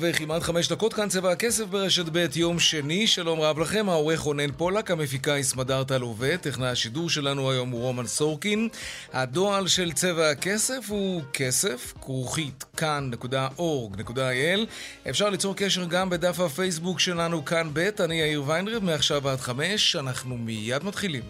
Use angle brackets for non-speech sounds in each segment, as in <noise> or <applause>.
וכמעט חמש דקות כאן צבע הכסף ברשת ב' יום שני, שלום רב לכם, העורך רונן פולק, המפיקה היא סמדר טל טכנאי השידור שלנו היום הוא רומן סורקין. הדועל של צבע הכסף הוא כסף, כרוכית כאן.org.il. אפשר ליצור קשר גם בדף הפייסבוק שלנו כאן ב', אני יאיר ויינרב, מעכשיו עד חמש, אנחנו מיד מתחילים.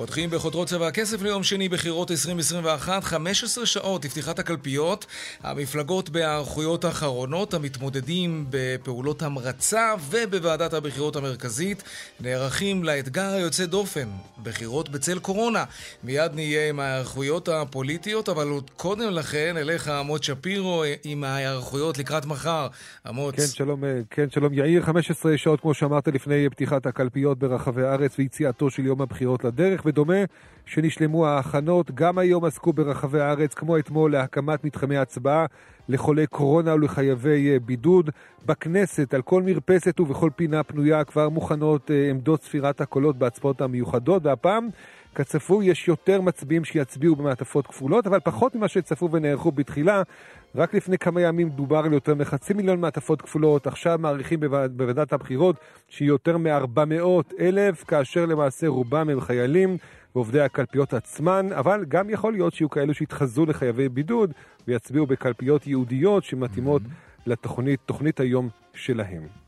פותחים בחותרות צבע הכסף ליום שני בחירות 2021, 15 שעות לפתיחת הקלפיות. המפלגות בהיערכויות האחרונות, המתמודדים בפעולות המרצה ובוועדת הבחירות המרכזית נערכים לאתגר היוצא דופן, בחירות בצל קורונה. מיד נהיה עם ההיערכויות הפוליטיות, אבל עוד קודם לכן, אליך עמוד שפירו עם ההיערכויות לקראת מחר. עמוד. כן, שלום, כן, שלום יאיר. 15 שעות, כמו שאמרת, לפני פתיחת הקלפיות ברחבי הארץ ויציאתו של יום הבחירות לדרך. ודומה שנשלמו ההכנות. גם היום עסקו ברחבי הארץ, כמו אתמול, להקמת מתחמי הצבעה לחולי קורונה ולחייבי אה, בידוד. בכנסת, על כל מרפסת ובכל פינה פנויה כבר מוכנות אה, עמדות ספירת הקולות בהצבעות המיוחדות, והפעם כצפוי יש יותר מצביעים שיצביעו במעטפות כפולות, אבל פחות ממה שצפו ונערכו בתחילה. רק לפני כמה ימים דובר על יותר מחצי מיליון מעטפות כפולות, עכשיו מעריכים בוועדת הבחירות שיהיו יותר מ-400 אלף, כאשר למעשה רובם הם חיילים ועובדי הקלפיות עצמן, אבל גם יכול להיות שיהיו כאלו שיתחזו לחייבי בידוד ויצביעו בקלפיות ייעודיות שמתאימות mm-hmm. לתוכנית היום שלהם.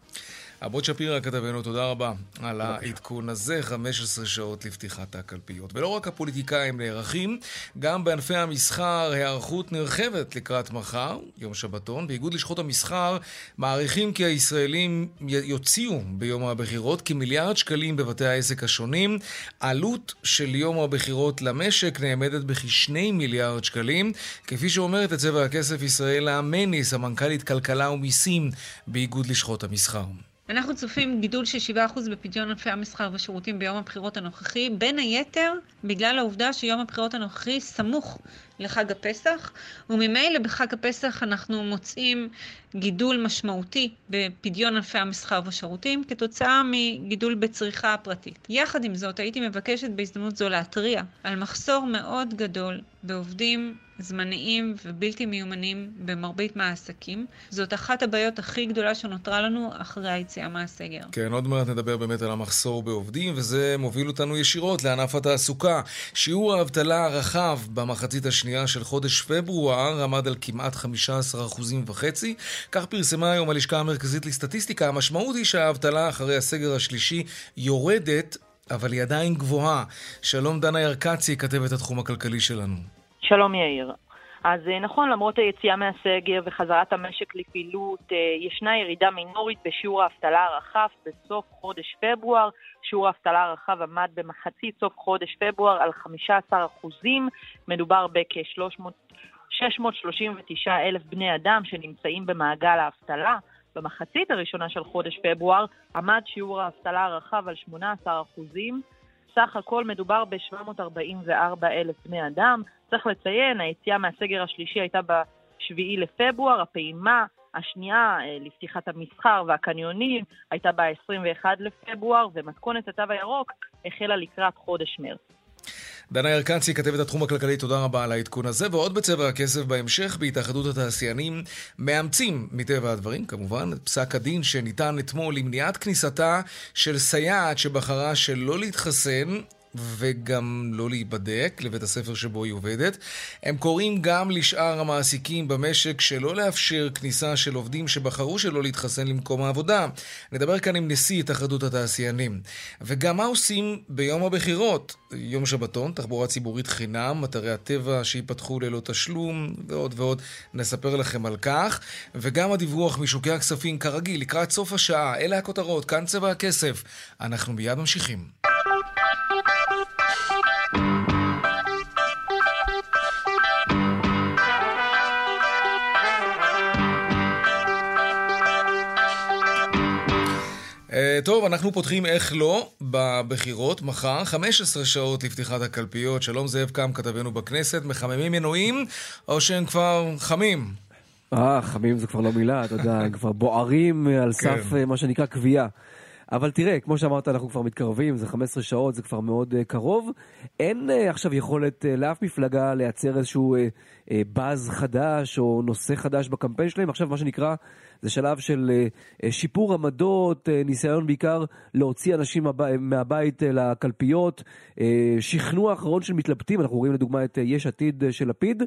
עמוד שפירא כתבנו, תודה רבה על העדכון הזה, 15 שעות לפתיחת הקלפיות. ולא רק הפוליטיקאים נערכים, גם בענפי המסחר היערכות נרחבת לקראת מחר, יום שבתון. באיגוד לשכות המסחר מעריכים כי הישראלים יוציאו ביום הבחירות כמיליארד שקלים בבתי העסק השונים. עלות של יום הבחירות למשק נאמדת בכשני מיליארד שקלים, כפי שאומרת את צבע הכסף ישראלה מניס, המנכ"לית כלכלה ומיסים באיגוד לשכות המסחר. אנחנו צופים גידול של 7% בפדיון ענפי המסחר והשירותים ביום הבחירות הנוכחי, בין היתר בגלל העובדה שיום הבחירות הנוכחי סמוך לחג הפסח, וממילא בחג הפסח אנחנו מוצאים גידול משמעותי בפדיון ענפי המסחר והשירותים כתוצאה מגידול בצריכה הפרטית. יחד עם זאת, הייתי מבקשת בהזדמנות זו להתריע על מחסור מאוד גדול בעובדים זמניים ובלתי מיומנים במרבית מהעסקים. זאת אחת הבעיות הכי גדולה שנותרה לנו אחרי היציאה מהסגר. כן, עוד מעט נדבר באמת על המחסור בעובדים, וזה מוביל אותנו ישירות לענף התעסוקה. שיעור האבטלה הרחב במחצית השנייה של חודש פברואר עמד על כמעט 15.5%. כך פרסמה היום הלשכה המרכזית לסטטיסטיקה. המשמעות היא שהאבטלה אחרי הסגר השלישי יורדת, אבל היא עדיין גבוהה. שלום דנה ירקצי, כתבת התחום הכלכלי שלנו. שלום יאיר. אז אה, נכון, למרות היציאה מהסגר וחזרת המשק לפעילות, אה, ישנה ירידה מינורית בשיעור האבטלה הרחב בסוף חודש פברואר. שיעור האבטלה הרחב עמד במחצית סוף חודש פברואר על 15 אחוזים. מדובר בכ-639 אלף בני אדם שנמצאים במעגל האבטלה. במחצית הראשונה של חודש פברואר עמד שיעור האבטלה הרחב על 18 אחוזים. סך הכל מדובר ב-744 אלף בני אדם. צריך לציין, היציאה מהסגר השלישי הייתה ב-7 לפברואר, הפעימה השנייה אה, לפתיחת המסחר והקניונים הייתה ב-21 לפברואר, ומתכונת התו הירוק החלה לקראת חודש מרץ. דנה ירקצי, כתבת התחום הכלכלי, תודה רבה על העדכון הזה. ועוד בצבע הכסף בהמשך, בהתאחדות התעשיינים, מאמצים, מטבע הדברים כמובן, את פסק הדין שניתן אתמול למניעת כניסתה של סייעת שבחרה שלא להתחסן וגם לא להיבדק לבית הספר שבו היא עובדת. הם קוראים גם לשאר המעסיקים במשק שלא לאפשר כניסה של עובדים שבחרו שלא להתחסן למקום העבודה. נדבר כאן עם נשיא התאחדות התעשיינים. וגם מה עושים ביום הבחירות? יום שבתון, תחבורה ציבורית חינם, אתרי הטבע שייפתחו ללא תשלום, ועוד ועוד. נספר לכם על כך. וגם הדיווח משוקי הכספים כרגיל, לקראת סוף השעה. אלה הכותרות, כאן צבע הכסף. אנחנו מיד ממשיכים. טוב, אנחנו פותחים איך לא בבחירות מחר, 15 שעות לפתיחת הקלפיות. שלום זאב קם, כתבנו בכנסת, מחממים מנועים, או שהם כבר חמים? אה, חמים זה כבר לא מילה, אתה יודע, הם כבר בוערים על כן. סף כן. מה שנקרא קביעה. אבל תראה, כמו שאמרת, אנחנו כבר מתקרבים, זה 15 שעות, זה כבר מאוד uh, קרוב. אין uh, עכשיו יכולת uh, לאף מפלגה לייצר איזשהו uh, uh, באז חדש או נושא חדש בקמפיין שלהם. עכשיו, מה שנקרא, זה שלב של uh, שיפור עמדות, uh, ניסיון בעיקר להוציא אנשים מהב... מהבית uh, לקלפיות, uh, שכנוע אחרון של מתלבטים, אנחנו רואים לדוגמה את uh, יש עתיד uh, של לפיד.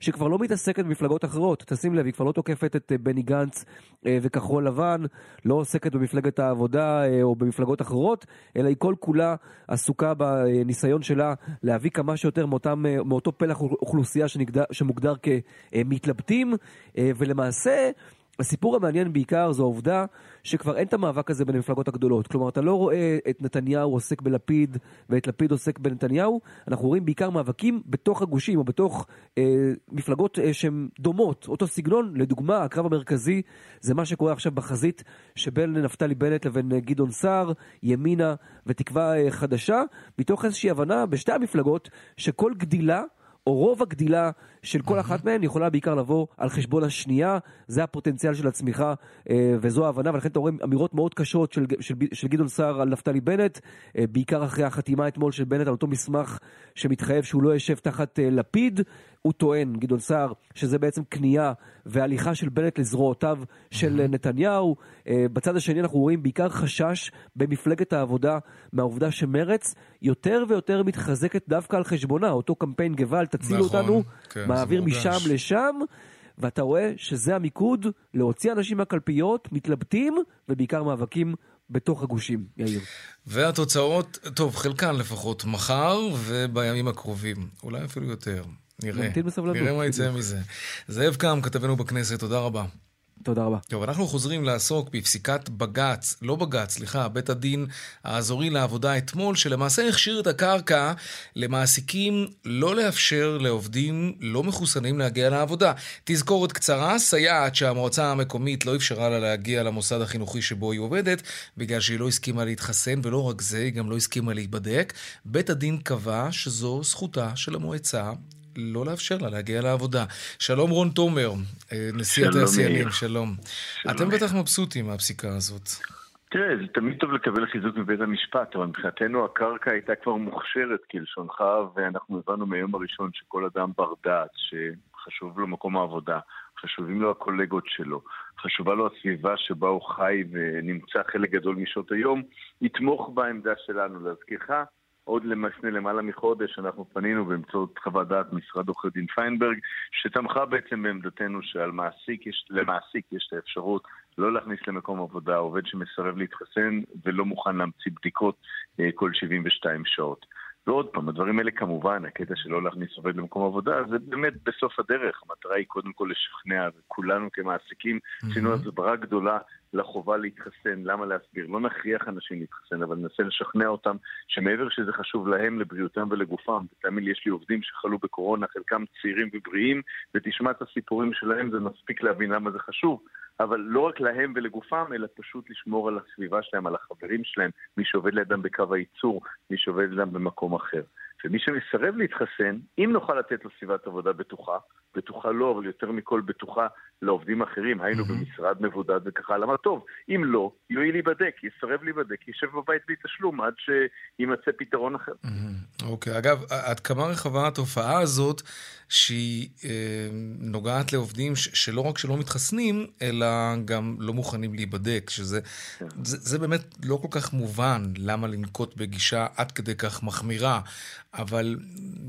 שכבר לא מתעסקת במפלגות אחרות. תשים לב, היא כבר לא תוקפת את אה, בני גנץ אה, וכחול לבן, לא עוסקת במפלגת העבודה אה, או במפלגות אחרות, אלא היא כל כולה עסוקה בניסיון שלה להביא כמה שיותר מאותם, מאותו פלח אוכלוסייה שנגדר, שמוגדר כמתלבטים, ולמעשה... הסיפור המעניין בעיקר זו העובדה שכבר אין את המאבק הזה בין המפלגות הגדולות. כלומר, אתה לא רואה את נתניהו עוסק בלפיד ואת לפיד עוסק בנתניהו, אנחנו רואים בעיקר מאבקים בתוך הגושים או בתוך אה, מפלגות אה, שהן דומות, אותו סגנון. לדוגמה, הקרב המרכזי זה מה שקורה עכשיו בחזית שבין נפתלי בנט לבין אה, גדעון סער, ימינה ותקווה אה, חדשה, מתוך איזושהי הבנה בשתי המפלגות שכל גדילה או רוב הגדילה של כל אחת מהן יכולה בעיקר לבוא על חשבון השנייה, זה הפוטנציאל של הצמיחה אה, וזו ההבנה, ולכן אתה רואה אמירות מאוד קשות של, של, של גדעון סער על נפתלי בנט, אה, בעיקר אחרי החתימה אתמול של בנט על אותו מסמך שמתחייב שהוא לא יושב תחת אה, לפיד. הוא טוען, גדעון סער, שזה בעצם כניעה והליכה של בנט לזרועותיו של נתניהו. בצד השני אנחנו רואים בעיקר חשש במפלגת העבודה מהעובדה שמרץ יותר ויותר מתחזקת דווקא על חשבונה, אותו קמפיין גוואל, תצילו נכון, אותנו. כן. מעביר משם לשם, ואתה רואה שזה המיקוד, להוציא אנשים מהקלפיות, מתלבטים, ובעיקר מאבקים בתוך הגושים, יאיר. והתוצאות, טוב, חלקן לפחות, מחר ובימים הקרובים, אולי אפילו יותר. נראה. נראה מה יצא מזה. זאב קם, כתבנו בכנסת, תודה רבה. תודה רבה. טוב, אנחנו חוזרים לעסוק בפסיקת בג"ץ, לא בג"ץ, סליחה, בית הדין האזורי לעבודה אתמול, שלמעשה הכשיר את הקרקע למעסיקים לא לאפשר לעובדים לא מחוסנים להגיע לעבודה. תזכורת קצרה, סייעת שהמועצה המקומית לא אפשרה לה להגיע למוסד החינוכי שבו היא עובדת, בגלל שהיא לא הסכימה להתחסן, ולא רק זה, היא גם לא הסכימה להיבדק. בית הדין קבע שזו זכותה של המועצה לא לאפשר לה להגיע לעבודה. שלום רון תומר, אה, נשיא התעשיינים, שלום. שלום. אתם בטח מבסוטים מהפסיקה הזאת. תראה, זה תמיד טוב לקבל חיזוק מבית המשפט, אבל מבחינתנו הקרקע הייתה כבר מוכשרת כלשונך, ואנחנו הבנו מהיום הראשון שכל אדם בר דעת, שחשוב לו מקום העבודה, חשובים לו הקולגות שלו, חשובה לו הסביבה שבה הוא חי ונמצא חלק גדול משעות היום, יתמוך בעמדה שלנו. להזכירך, עוד לפני למעלה מחודש אנחנו פנינו באמצעות חוות דעת משרד עורכי דין פיינברג, שתמכה בעצם בעמדתנו שעל מעסיק יש, למעסיק יש את האפשרות לא להכניס למקום עבודה עובד שמסרב להתחסן ולא מוכן להמציא בדיקות אה, כל 72 שעות. ועוד פעם, הדברים האלה כמובן, הקטע של לא להכניס עובד למקום עבודה, זה באמת בסוף הדרך. המטרה היא קודם כל לשכנע, וכולנו כמעסיקים עשינו mm-hmm. הסברה גדולה לחובה להתחסן, למה להסביר? לא נכריח אנשים להתחסן, אבל ננסה לשכנע אותם שמעבר שזה חשוב להם, לבריאותם ולגופם, ותאמין לי, יש לי עובדים שחלו בקורונה, חלקם צעירים ובריאים, ותשמע את הסיפורים שלהם, זה מספיק להבין למה זה חשוב. אבל לא רק להם ולגופם, אלא פשוט לשמור על הסביבה שלהם, על החברים שלהם, מי שעובד לידם בקו הייצור, מי שעובד לידם במקום אחר. ומי שמסרב להתחסן, אם נוכל לתת לו סביבת עבודה בטוחה, בטוחה לא, אבל יותר מכל בטוחה לעובדים אחרים, היינו במשרד מבודד וכך הלאה. אמר, טוב, אם לא, יואיל להיבדק, יסרב להיבדק, יישב בבית בלי תשלום עד שיימצא פתרון אחר. אוקיי, אגב, עד כמה רחבה התופעה הזאת, שהיא אה, נוגעת לעובדים שלא רק שלא מתחסנים, אלא גם לא מוכנים להיבדק, שזה כן. זה, זה באמת לא כל כך מובן למה לנקוט בגישה עד כדי כך מחמירה. אבל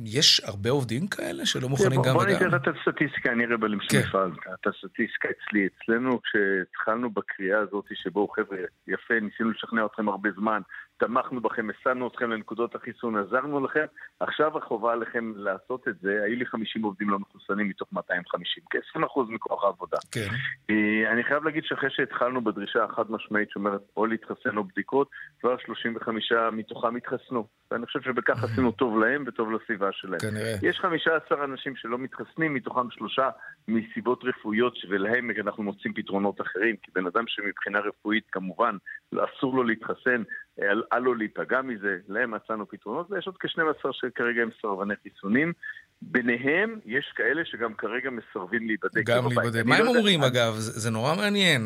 יש הרבה עובדים כאלה שלא מוכנים גם וגם? בוא ניתן את הסטטיסטיקה, אני רבלים של מפעל. את הסטטיסטיקה אצלי. אצלנו, כשהתחלנו בקריאה הזאת, שבו חבר'ה, יפה, ניסינו לשכנע אתכם הרבה זמן, תמכנו בכם, הסענו אתכם לנקודות החיסון, עזרנו לכם, עכשיו החובה עליכם לעשות את זה, היו לי 50 עובדים לא מחוסנים מתוך 250, כ-20% מכוח העבודה. כן. אה, אני חייב להגיד שאחרי שהתחלנו בדרישה החד משמעית שאומרת או להתחסן או בדיקות, כבר 35 מתוכם התחסנו. ואני חושב שבכך עשינו טוב להם וטוב לסביבה שלהם. כנראה. יש 15 אנשים שלא מתחסנים, מתוכם שלושה מסיבות רפואיות, ולהם אנחנו מוצאים פתרונות אחרים, כי בן אדם שמבחינה רפואית כמובן אסור לו להתחסן, אל לו להיפגע מזה, להם מצאנו פתרונות, ויש עוד כ-12 שכרגע הם סרבני חיסונים. ביניהם יש כאלה שגם כרגע מסרבים להיבדק. גם להיבדק. מה הם לא אומרים אגב? זה נורא מעניין.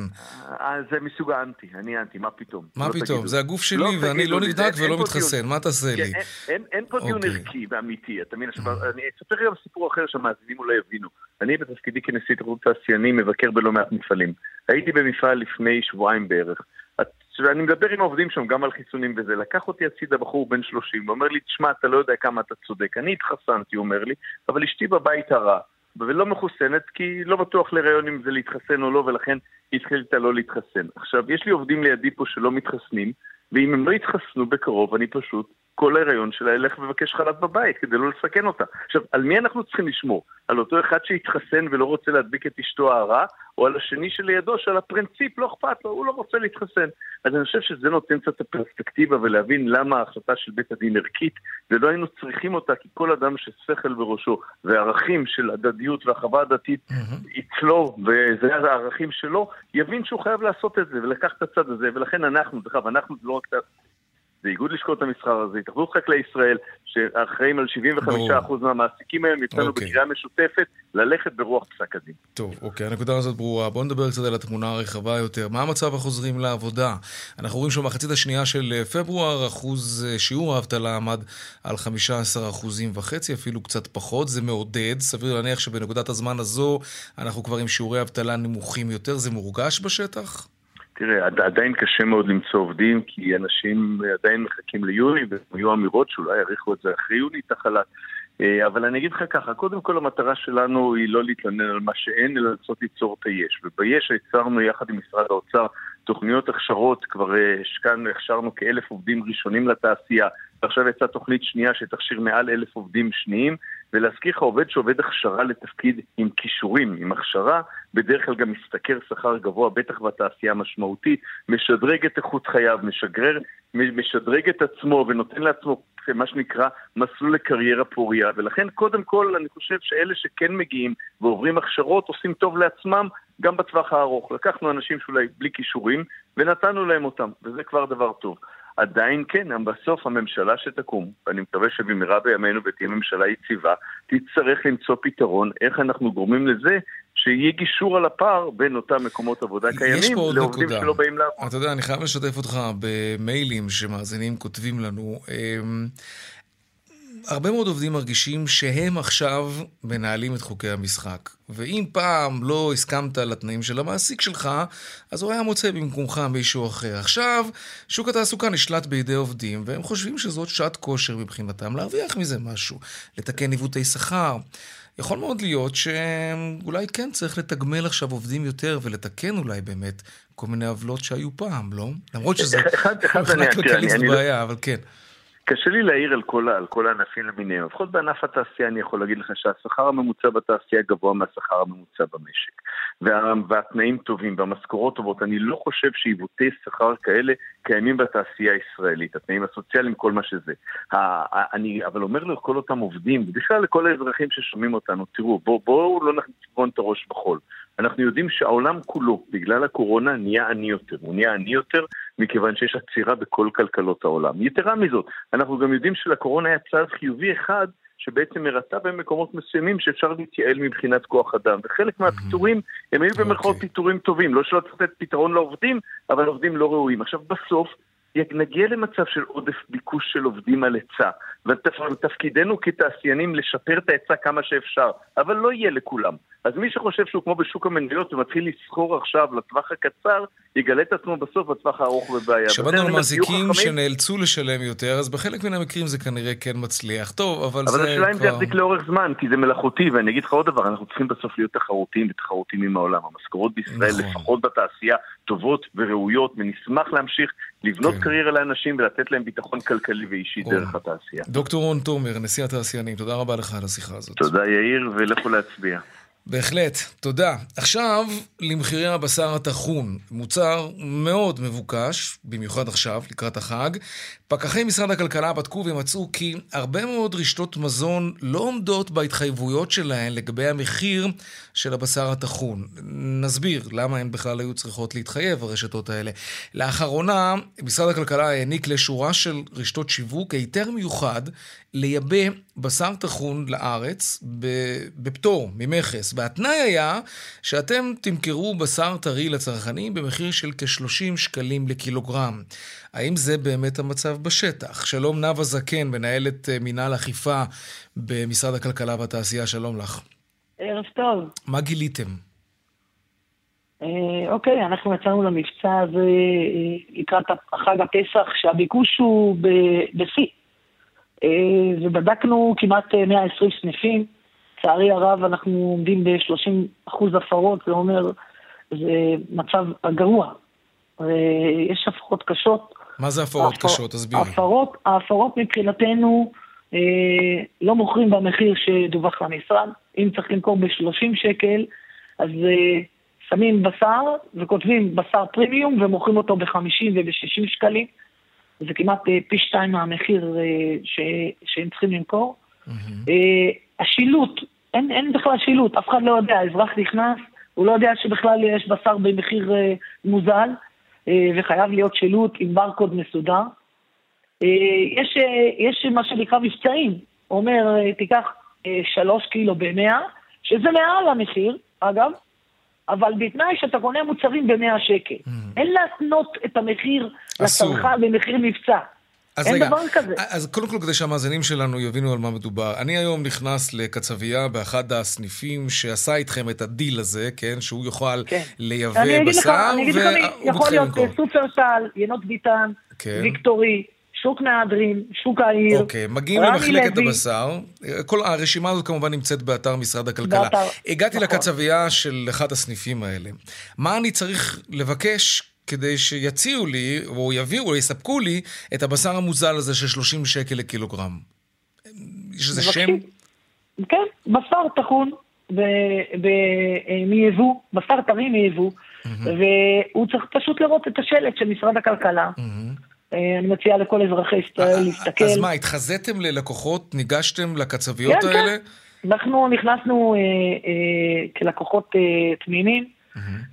אה, זה מסוג האנטי, אני אנטי, מה פתאום? מה לא פתאום? זה הגוף שלי לא ואני לא נבדק ולא מתחסן, מה תעשה לי? כן, אין פה דיון אוקיי. ערכי ואמיתי, אתה מבין? עכשיו, אני אספר גם סיפור אחר שהמאזינים אולי יבינו. אני בתפקידי כנשיא התאחדות תעשיינים מבקר בלא מעט מפעלים. הייתי במפעל לפני שבועיים בערך. ואני מדבר עם העובדים שם גם על חיסונים וזה. לקח אותי הצידה בחור בן 30 ואומר לי, תשמע, אתה לא יודע כמה אתה צודק. אני התחסנתי, הוא אומר לי, אבל אשתי בבית הרע, ולא מחוסנת, כי לא בטוח להיריון אם זה להתחסן או לא, ולכן היא החליטה לא להתחסן. עכשיו, יש לי עובדים לידי פה שלא מתחסנים, ואם הם לא יתחסנו בקרוב, אני פשוט כל ההיריון שלה ילך לבקש חל"ת בבית כדי לא לסכן אותה. עכשיו, על מי אנחנו צריכים לשמור? על אותו אחד שהתחסן ולא רוצה להדביק את אשתו הרע, או על השני שלידו שעל הפרינציפ לא אכפת לו, הוא לא רוצה להתחסן. אז אני חושב שזה נותן קצת את הפרספקטיבה ולהבין למה ההחלטה של בית הדין ערכית, ולא היינו צריכים אותה, כי כל אדם ששכל בראשו וערכים של הדדיות והחווה הדתית אצלו, וזה הערכים שלו, יבין שהוא חייב לעשות את זה ולקח את הצד הזה, ולכן אנחנו, דרך אגב, אנחנו זה לא רק זה איגוד לשכות המסחר, זה התאחדות חקלאי ישראל, שאחראים על 75% מהמעסיקים היום, יצאנו אוקיי. בקריאה משותפת ללכת ברוח פסק הדין. טוב, אוקיי, הנקודה הזאת ברורה. בואו נדבר קצת על התמונה הרחבה יותר. מה המצב החוזרים לעבודה? אנחנו רואים שבמחצית השנייה של פברואר, אחוז, אה, שיעור האבטלה עמד על 15 אחוזים וחצי, אפילו קצת פחות. זה מעודד. סביר להניח שבנקודת הזמן הזו אנחנו כבר עם שיעורי אבטלה נמוכים יותר. זה מורגש בשטח? תראה, עדיין קשה מאוד למצוא עובדים, כי אנשים עדיין מחכים ליוני, והיו אמירות שאולי יאריכו את זה אחרי יוני את החל"ת. אה, אבל אני אגיד לך ככה, קודם כל המטרה שלנו היא לא להתלונן על מה שאין, אלא לנסות ליצור את היש. וביש יצרנו יחד עם משרד האוצר תוכניות הכשרות, כבר אה, השקענו, הכשרנו כאלף עובדים ראשונים לתעשייה, ועכשיו יצאה תוכנית שנייה שתכשיר מעל אלף עובדים שניים, ולהזכיר לך, עובד שעובד הכשרה לתפקיד עם כישורים, עם הכשרה, בדרך כלל גם משתכר שכר גבוה, בטח בתעשייה המשמעותית, משדרג את איכות חייו, משגרר, משדרג את עצמו ונותן לעצמו מה שנקרא מסלול לקריירה פוריה, ולכן קודם כל אני חושב שאלה שכן מגיעים ועוברים הכשרות עושים טוב לעצמם גם בטווח הארוך. לקחנו אנשים שאולי בלי כישורים ונתנו להם אותם, וזה כבר דבר טוב. עדיין כן, בסוף הממשלה שתקום, ואני מקווה שבמהרה בימינו ותהיה ממשלה יציבה, תצטרך למצוא פתרון איך אנחנו גורמים לזה שיהיה גישור על הפער בין אותם מקומות עבודה קיימים לעובדים נקודה. שלא באים לעבוד. אתה יודע, אני חייב לשתף אותך במיילים שמאזינים כותבים לנו. הרבה מאוד עובדים מרגישים שהם עכשיו מנהלים את חוקי המשחק. ואם פעם לא הסכמת לתנאים של המעסיק שלך, אז הוא היה מוצא במקומך מישהו אחר. עכשיו, שוק התעסוקה נשלט בידי עובדים, והם חושבים שזאת שעת כושר מבחינתם להרוויח מזה משהו, לתקן עיוותי שכר. יכול מאוד להיות שאולי כן צריך לתגמל עכשיו עובדים יותר ולתקן אולי באמת כל מיני עוולות שהיו פעם, לא? למרות שזה מבחינה כלכלית זו בעיה, אבל כן. קשה לי להעיר על כל, על כל הענפים למיניהם. לפחות בענף התעשייה אני יכול להגיד לך שהשכר הממוצע בתעשייה גבוה מהשכר הממוצע במשק. וה, והתנאים טובים והמשכורות טובות. אני לא חושב שעיוותי שכר כאלה קיימים בתעשייה הישראלית. התנאים הסוציאליים, כל מה שזה. אני אבל אומר לכל אותם עובדים, ובכלל לכל האזרחים ששומעים אותנו, תראו, בואו בוא לא נכוון את הראש בחול. אנחנו יודעים שהעולם כולו, בגלל הקורונה, נהיה עני יותר. הוא נהיה עני יותר מכיוון שיש עצירה בכל כלכלות העולם. יתרה מזאת, אנחנו גם יודעים שלקורונה היה צעד חיובי אחד שבעצם מרצה במקומות מסוימים שאפשר להתייעל מבחינת כוח אדם. וחלק מהפיטורים הם היו במרכאות אוקיי. פיטורים טובים, לא שלא צריך לתת פתרון לעובדים, אבל עובדים לא ראויים. עכשיו בסוף נגיע למצב של עודף ביקוש של עובדים על היצע. ותפקידנו כתעשיינים לשפר את ההיצע כמה שאפשר, אבל לא יהיה לכולם. אז מי שחושב שהוא כמו בשוק המניות ומתחיל לסחור עכשיו לטווח הקצר, יגלה את עצמו בסוף בטווח הארוך בבעיה. שמענו על מעסיקים שנאלצו לשלם יותר, אז בחלק מן המקרים זה כנראה כן מצליח. טוב, אבל, אבל זה אבל השאלה אם זה כבר... יחזיק לאורך זמן, כי זה מלאכותי, ואני אגיד לך עוד דבר, אנחנו צריכים בסוף להיות תחרותיים ותחרותיים עם העולם. המשכורות בישראל, נכון. לפחות בתעשייה, טובות וראויות, ונשמח להמשיך לבנות כן. קריירה לאנשים ולתת להם ביטחון כלכלי ואישי רון. דרך התעשייה. דוקטור רון תומר, נשיא התעשיינים, תודה רבה לך על השיחה הזאת. תודה יאיר, ולכו להצביע. בהחלט, תודה. עכשיו למחירי הבשר הטחון, מוצר מאוד מבוקש, במיוחד עכשיו, לקראת החג. פקחי משרד הכלכלה בדקו ומצאו כי הרבה מאוד רשתות מזון לא עומדות בהתחייבויות שלהן לגבי המחיר של הבשר הטחון. נסביר למה הן בכלל היו צריכות להתחייב, הרשתות האלה. לאחרונה, משרד הכלכלה העניק לשורה של רשתות שיווק היתר מיוחד לייבא בשר טחון לארץ בפטור ממכס. והתנאי היה שאתם תמכרו בשר טרי לצרכנים במחיר של כ-30 שקלים לקילוגרם. האם זה באמת המצב בשטח? שלום נאוה זקן, מנהלת אה, מינהל אכיפה במשרד הכלכלה והתעשייה, שלום לך. ערב טוב. מה גיליתם? אה, אוקיי, אנחנו יצאנו למבצע הזה אה, לקראת חג הפסח, שהביקוש הוא בשיא. ובדקנו כמעט 120 סניפים. לצערי הרב, אנחנו עומדים ב-30% הפרות, זה אומר, זה מצב גרוע. יש הפרות קשות. מה זה הפרות ההפר... קשות? תסבירי. ההפרות, ההפרות מבחינתנו אה, לא מוכרים במחיר שדווח למשרד. אם צריך למכור ב-30 שקל, אז אה, שמים בשר וכותבים בשר פרימיום ומוכרים אותו ב-50 וב-60 שקלים. זה כמעט אה, פי שתיים מהמחיר אה, ש, שהם צריכים למכור. Mm-hmm. אה, השילוט, אין, אין בכלל שילוט, אף אחד לא יודע, האזרח נכנס, הוא לא יודע שבכלל יש בשר במחיר אה, מוזל. וחייב להיות שילוט עם ברקוד מסודר. יש, יש מה שנקרא מבצעים, אומר, תיקח שלוש קילו במאה, שזה מעל המחיר, אגב, אבל בתנאי שאתה קונה מוצרים במאה שקל. אממ. אין להתנות את המחיר לצרכן במחיר מבצע. אז אין רגע, דבר כזה. אז קודם כל כדי שהמאזינים שלנו יבינו על מה מדובר, אני היום נכנס לקצבייה באחד הסניפים שעשה איתכם את הדיל הזה, כן, שהוא יוכל כן. לייבא אני אגיד לך, בשר, אני אגיד לך יכול להיות למכור. סופרסל, ינות ביטן, כן. ויקטורי, שוק מהדרין, שוק העיר. אוקיי, מגיעים רמי למחלקת לוי. הבשר, כל הרשימה הזאת כמובן נמצאת באתר משרד הכלכלה. באתר, הגעתי נכון. לקצבייה של אחד הסניפים האלה. מה אני צריך לבקש כדי שיציעו לי, או יביאו, או יספקו לי, את הבשר המוזל הזה של 30 שקל לקילוגרם? יש איזה שם? כן, בשר טחון אה, מיבוא, בשר טרי מיבוא, והוא צריך פשוט לראות את השלט של משרד הכלכלה. אה, אני מציע לכל אזרחי ישראל להסתכל. אז מה, התחזיתם ללקוחות? ניגשתם לקצביות כן, האלה? כן. אנחנו נכנסנו אה, אה, כלקוחות אה, תמימים,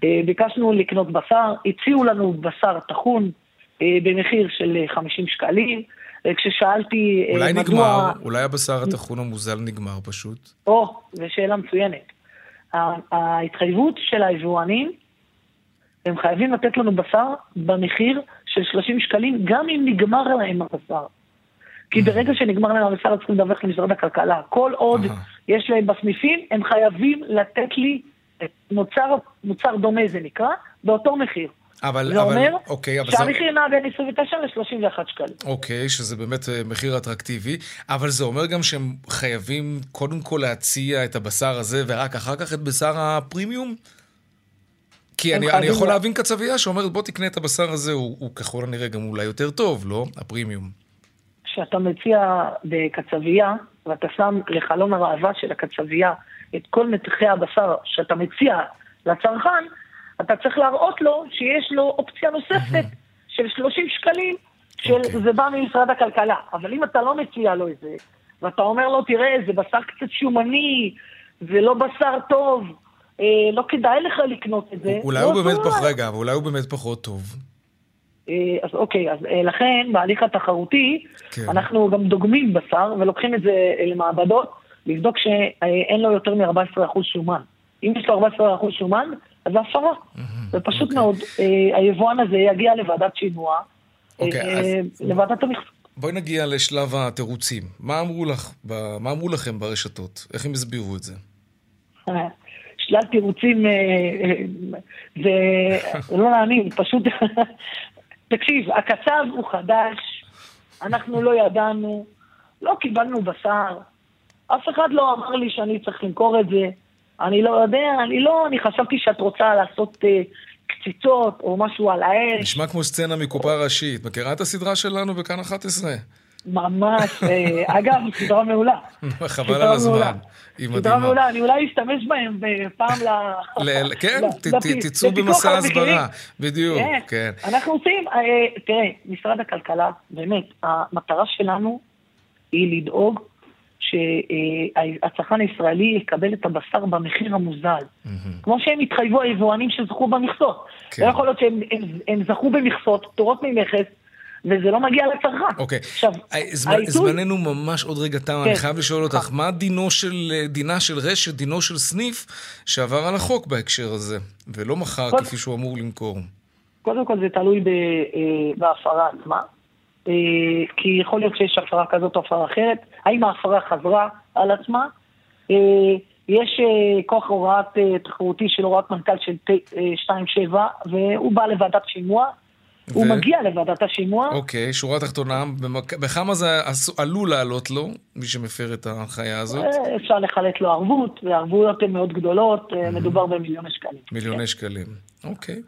אה, ביקשנו לקנות בשר, הציעו לנו בשר טחון אה, במחיר של אה, 50 שקלים. אה, כששאלתי אה, אולי מדוע... נגמר, אולי הבשר הטחון המוזל נגמר פשוט. או, זו שאלה מצוינת. ההתחייבות של היבואנים, הם חייבים לתת לנו בשר במחיר של 30 שקלים, גם אם נגמר להם הבשר. כי ברגע שנגמר להם הבשר, צריכים לדווח למשרד הכלכלה. כל עוד. יש להם בסניפים, הם חייבים לתת לי מוצר, מוצר דומה זה נקרא, באותו מחיר. אבל, זה אבל, אומר אוקיי, אבל זה... שהמחיר נע בין 29 ל-31 שקלים. אוקיי, שזה באמת אה, מחיר אטרקטיבי, אבל זה אומר גם שהם חייבים קודם כל להציע את הבשר הזה ורק אחר כך את בשר הפרימיום? כי אני, אני יכול לה- להבין קצבייה שאומרת בוא תקנה את הבשר הזה, הוא, הוא ככל הנראה גם אולי יותר טוב, לא? הפרימיום. כשאתה מציע בקצבייה, ואתה שם לחלון הראווה של הקצבייה את כל נתחי הבשר שאתה מציע לצרכן, אתה צריך להראות לו שיש לו אופציה נוספת של 30 שקלים, אוקיי. שזה בא ממשרד הכלכלה. אבל אם אתה לא מציע לו את זה, ואתה אומר לו, תראה, זה בשר קצת שומני, זה לא בשר טוב, אה, לא כדאי לך לקנות את זה. אולי לא הוא באמת אסור פחות. רגע, אולי הוא באמת פחות טוב. אה, אז אוקיי, אז לכן בהליך התחרותי כן. אנחנו גם דוגמים בשר ולוקחים את זה למעבדות לבדוק שאין לו יותר מ-14% שומן. אם יש לו 14% שומן, אז זה הפרה. זה פשוט אוקיי. מאוד. היבואן הזה יגיע לוועדת שינוע, אוקיי, לוועדת המכסות. בואי נגיע לשלב התירוצים. מה אמרו לך, מה אמרו לכם ברשתות? איך הם הסבירו את זה? שלל תירוצים, זה <laughs> לא להאמין, פשוט... תקשיב, הקצב הוא חדש, אנחנו לא ידענו, לא קיבלנו בשר, אף אחד לא אמר לי שאני צריך למכור את זה, אני לא יודע, אני לא, אני חשבתי שאת רוצה לעשות uh, קציצות או משהו על האש. נשמע כמו סצנה מקופה ראשית. מכירה את הסדרה שלנו בכאן 11? ממש, אה, <laughs> אגב, סדרה מעולה. חבל על הזמן, היא מדהימה. סדרה מעולה, אני אולי אשתמש בהם פעם ל... <laughs> כן, תצאו במסע הסברה, בדיוק, כן. אנחנו עושים, אה, תראה, משרד הכלכלה, באמת, המטרה שלנו היא לדאוג שהצרכן הישראלי יקבל את הבשר במחיר המוזל. כמו שהם התחייבו היבואנים שזכו במכסות. כן. לא יכול להיות שהם זכו במכסות, פטורות ממכס, וזה לא מגיע לצרכן. אוקיי. עכשיו, אה, זמננו ממש עוד רגע תם, אני כן. חייב לשאול אותך, מה דינו של, דינה של רשת, דינו של סניף, שעבר על החוק בהקשר הזה, ולא מכר כפי שהוא אמור למכור? קודם כל זה תלוי אה, בהפרה עצמה. אה, כי יכול להיות שיש הפרה כזאת או הפרה אחרת. האם ההפרה חזרה על עצמה? אה, יש אה, כוח הוראת תחרותי של הוראת מנכ"ל של 2.7, והוא בא לוועדת שימוע. ו... הוא מגיע לוועדת השימוע. אוקיי, שורה תחתונה, בכמה זה עלול לעלות לו, מי שמפר את ההנחיה הזאת? אפשר לחלט לו ערבות, והערבויות הן מאוד גדולות, מדובר במיליוני שקלים. מיליוני. שקלים, אוקיי.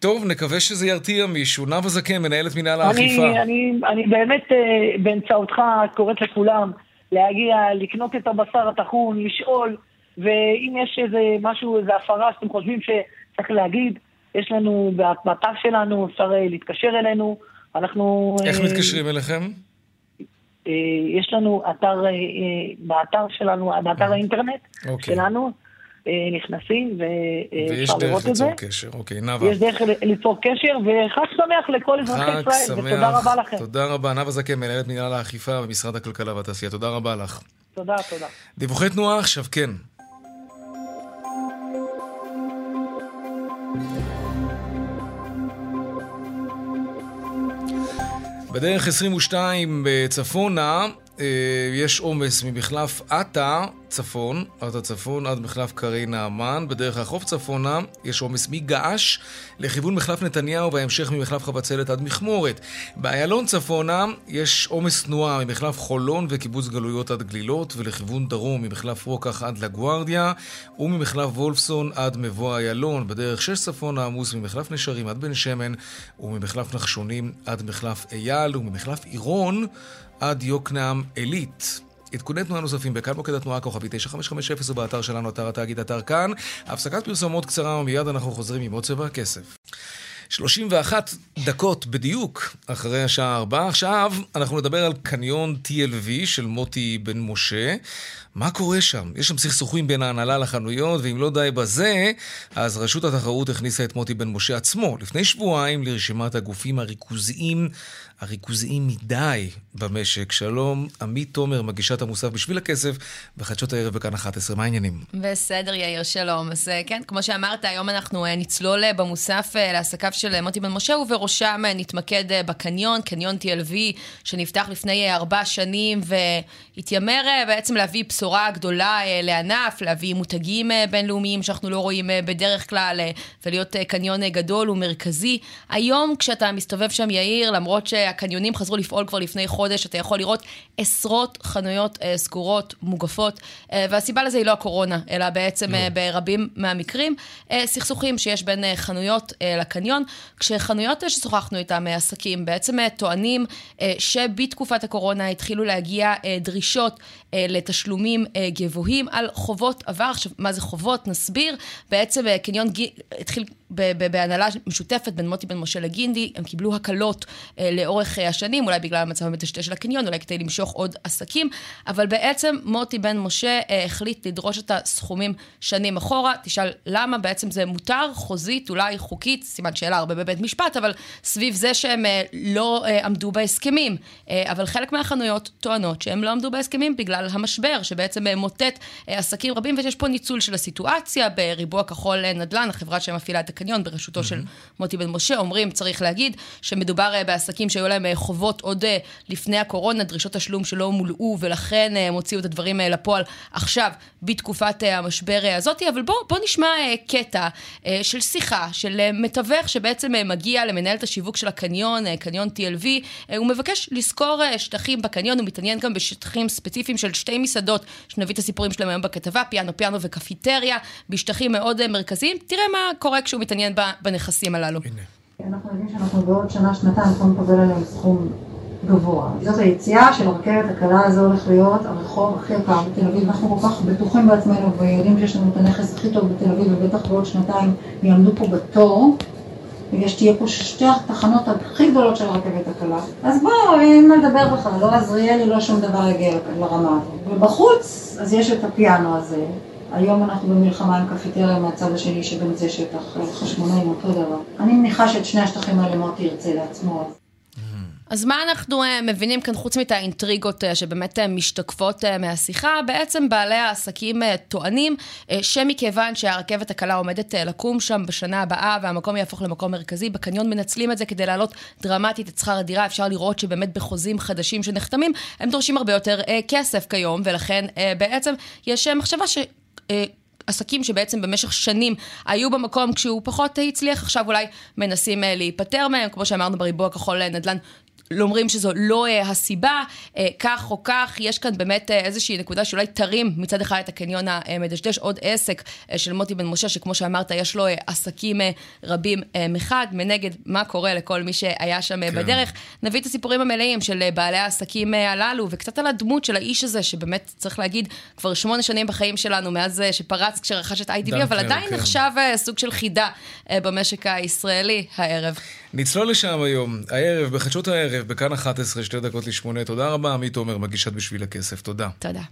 טוב, נקווה שזה ירתיע מישהו. נאוה זקן, מנהלת מנהל האכיפה. אני, אני, אני באמת אה, באמצעותך קוראת לכולם להגיע, לקנות את הבשר הטחון, לשאול, ואם יש איזה משהו, איזה הפרה שאתם חושבים שצריך להגיד, יש לנו, באתר שלנו, אפשר אה, להתקשר אלינו. אנחנו... איך אה, מתקשרים אליכם? יש לנו אתר, באתר שלנו, באתר האינטרנט אוקיי. שלנו. אה, נכנסים ואפשר לראות את זה. ויש דרך ליצור קשר, אוקיי, נאוה. יש דרך ליצור קשר, וחג שמח לכל אזרחי ישראל, ותודה רבה לכם. תודה רבה. נאוה זקן, מנהלת מנהל האכיפה במשרד הכלכלה והתעשייה, תודה רבה לך. תודה, תודה. דיווחי תנועה עכשיו, כן. בדרך 22 בצפונה אה, יש עומס ממחלף עטה צפון, עטה צפון עד מחלף קרי נעמן. בדרך החוף צפונה יש עומס מגעש לכיוון מחלף נתניהו וההמשך ממחלף חבצלת עד מכמורת. באיילון צפונה יש עומס תנועה ממחלף חולון וקיבוץ גלויות עד גלילות ולכיוון דרום ממחלף רוקח עד לגוארדיה וממחלף וולפסון עד מבוא איילון. בדרך שש צפונה עמוס ממחלף נשרים עד בן שמן וממחלף נחשונים עד מחלף אייל וממחלף עירון עד יוקנעם עילית. עדכוני תנועה נוספים בכאן מוקד התנועה כוכבי 9550 ובאתר שלנו, אתר התאגיד, אתר כאן. הפסקת פרסומות קצרה ומיד אנחנו חוזרים עם עוד צבע הכסף. 31 דקות בדיוק אחרי השעה 4. עכשיו אנחנו נדבר על קניון TLV של מוטי בן משה. מה קורה שם? יש שם סכסוכים בין ההנהלה לחנויות, ואם לא די בזה, אז רשות התחרות הכניסה את מוטי בן משה עצמו לפני שבועיים לרשימת הגופים הריכוזיים הריכוזיים מדי במשק. שלום, עמית תומר, מגישת המוסף בשביל הכסף, בחדשות הערב בכאן 11. מה העניינים? בסדר, יאיר, שלום. אז אה, כן, כמו שאמרת, היום אנחנו אה, נצלול אה, במוסף לעסקיו של מוטי בן משה, ובראשם נתמקד בקניון, קניון TLV, שנפתח לפני ארבע שנים, והתיימר בעצם להביא בשורה גדולה לענף, להביא מותגים בינלאומיים שאנחנו לא רואים בדרך כלל, ולהיות קניון גדול ומרכזי. היום, כשאתה מסתובב שם, יאיר, למרות ש... הקניונים חזרו לפעול כבר לפני חודש, אתה יכול לראות עשרות חנויות אה, סגורות, מוגפות, אה, והסיבה לזה היא לא הקורונה, אלא בעצם אה, ברבים מהמקרים, אה, סכסוכים שיש בין אה, חנויות אה, לקניון, כשחנויות אה, ששוחחנו איתם, אה, עסקים, בעצם אה, טוענים אה, שבתקופת הקורונה התחילו להגיע אה, דרישות לתשלומים אה, גבוהים על חובות עבר. עכשיו, מה זה חובות? נסביר. בעצם אה, קניון ג... התחיל בהנהלה משותפת בין מוטי בן משה לגינדי, הם קיבלו הקלות אה, לאורך אה, השנים, אולי בגלל המצב המטשטש של הקניון, אולי כדי למשוך עוד עסקים, אבל בעצם מוטי בן משה אה, החליט לדרוש את הסכומים שנים אחורה. תשאל למה בעצם זה מותר, חוזית, אולי חוקית, סימן שאלה הרבה בבית משפט, אבל סביב זה שהם אה, לא אה, עמדו בהסכמים. אה, אבל חלק מהחנויות טוענות שהם לא עמדו בהסכמים בגלל המשבר, שבעצם אה, מוטט אה, עסקים רבים, ויש פה ניצול של הסיטואציה בריבוע כחול אה, נדל"ן, החברה שמפעילה את הקניון בראשותו של מוטי בן משה, אומרים, צריך להגיד, שמדובר בעסקים שהיו להם חובות עוד לפני הקורונה, דרישות תשלום שלא מולאו, ולכן הם הוציאו את הדברים לפועל עכשיו, בתקופת המשבר הזאת. אבל בואו בוא נשמע קטע של שיחה של מתווך שבעצם מגיע למנהלת השיווק של הקניון, קניון TLV, הוא מבקש לשכור שטחים בקניון, הוא מתעניין גם בשטחים ספציפיים של שתי מסעדות, שנביא את הסיפורים שלהם היום בכתבה, פיאנו פיאנו וקפיטריה, בשטחים מאוד מרכזיים. תראה מה קורה כשהוא מתעניין בנכסים הללו. הנה. אנחנו יודעים שאנחנו בעוד שנה, שנתיים יכולים לקבל עליהם סכום גבוה. זאת היציאה של הרכבת הקלה הזו הולך להיות הרחוב הכי יקר בתל אביב. אנחנו כל כך בטוחים בעצמנו ויודעים שיש לנו את הנכס הכי טוב בתל אביב ובטח בעוד שנתיים יעמדו פה בתור. בגלל שתהיה פה שתי התחנות הכי גדולות של הרכבת הקלה. אז בואו, אין מה לדבר בכלל, לא עזריאלי, לא שום דבר יגיע לרמה הזאת. ובחוץ, אז יש את הפיאנו הזה, היום אנחנו במלחמה עם קפיטריה מהצד השני, שגם זה שטח חשמונאים אותו דבר. אני מניחה שאת שני השטחים האלה מוטי ירצה לעצמו. אז מה אנחנו uh, מבינים כאן, חוץ מאת האינטריגות uh, שבאמת uh, משתקפות מהשיחה, בעצם בעלי העסקים טוענים שמכיוון שהרכבת הקלה עומדת לקום שם בשנה הבאה והמקום יהפוך למקום מרכזי, בקניון מנצלים את זה כדי להעלות דרמטית את שכר הדירה. אפשר לראות שבאמת בחוזים חדשים שנחתמים, הם דורשים הרבה יותר כסף כיום, ולכן בעצם יש מחשבה ש... אה, עסקים שבעצם במשך שנים היו במקום כשהוא פחות הצליח, עכשיו אולי מנסים אה, להיפטר מהם, כמו שאמרנו בריבוע כחול נדל"ן אומרים שזו לא uh, הסיבה, uh, כך או כך, יש כאן באמת uh, איזושהי נקודה שאולי תרים מצד אחד את הקניון המדשדש, עוד עסק של מוטי בן משה, שכמו שאמרת, יש לו עסקים רבים מחד, מנגד, מה קורה לכל מי שהיה שם כן. בדרך. נביא את הסיפורים המלאים של בעלי העסקים הללו, וקצת על הדמות של האיש הזה, שבאמת, צריך להגיד, כבר שמונה שנים בחיים שלנו, מאז שפרץ כשרכש את ITV, אבל עדיין כן. נחשב סוג של חידה במשק הישראלי הערב. נצלול לשם היום, הערב, בחדשות הערב, בכאן 11, שתי דקות לשמונה. תודה רבה, עמית עומר, מגישת בשביל הכסף. תודה. תודה.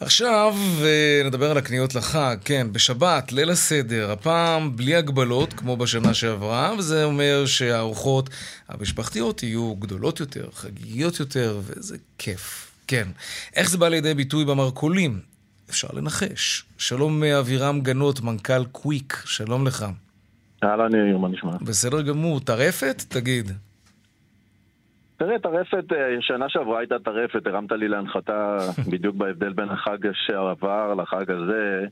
עכשיו אה, נדבר על הקניות לחג. כן, בשבת, ליל הסדר, הפעם בלי הגבלות כמו בשנה שעברה, וזה אומר שהארוחות המשפחתיות יהיו גדולות יותר, חגיגיות יותר, וזה כיף. כן. איך זה בא לידי ביטוי במרכולים? אפשר לנחש. שלום אבירם גנות, מנכ"ל קוויק, שלום לך. אהלן יאיר, מה נשמע? בסדר גמור. טרפת? תגיד. תראה, טרפת, אה, שנה שעברה הייתה טרפת, הרמת לי להנחתה <laughs> בדיוק בהבדל בין החג שעבר לחג הזה.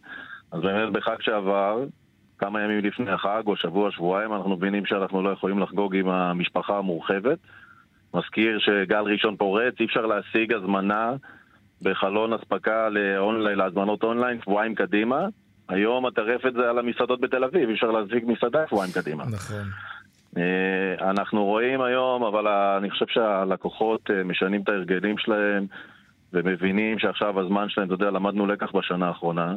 אז באמת בחג שעבר, כמה ימים לפני החג, או שבוע, שבועיים, אנחנו מבינים שאנחנו לא יכולים לחגוג עם המשפחה המורחבת. מזכיר שגל ראשון פורץ, אי אפשר להשיג הזמנה בחלון אספקה להזמנות אונליין שבועיים קדימה. היום הטרפת זה על המסעדות בתל אביב, אי אפשר להזיק מסעדה שבועיים קדימה. נכון. אה, אנחנו רואים היום, אבל אני חושב שהלקוחות אה, משנים את ההרגלים שלהם ומבינים שעכשיו הזמן שלהם, אתה יודע, למדנו לקח בשנה האחרונה.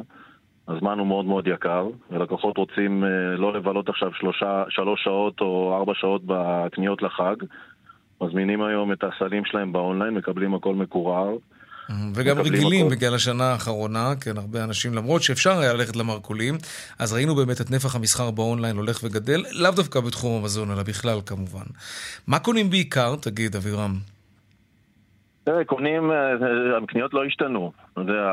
הזמן הוא מאוד מאוד יקר, ולקוחות רוצים אה, לא לבלות עכשיו שלושה, שלוש שעות או ארבע שעות בקניות לחג. מזמינים היום את הסלים שלהם באונליין, מקבלים הכל מקורר. וגם רגילים אותו. בגלל השנה האחרונה, כן, הרבה אנשים, למרות שאפשר היה ללכת למרכולים, אז ראינו באמת את נפח המסחר באונליין הולך וגדל, לאו דווקא בתחום המזון, אלא בכלל כמובן. מה קונים בעיקר, תגיד, אבירם? תראה, קונים, אה, הקניות לא השתנו. יודע,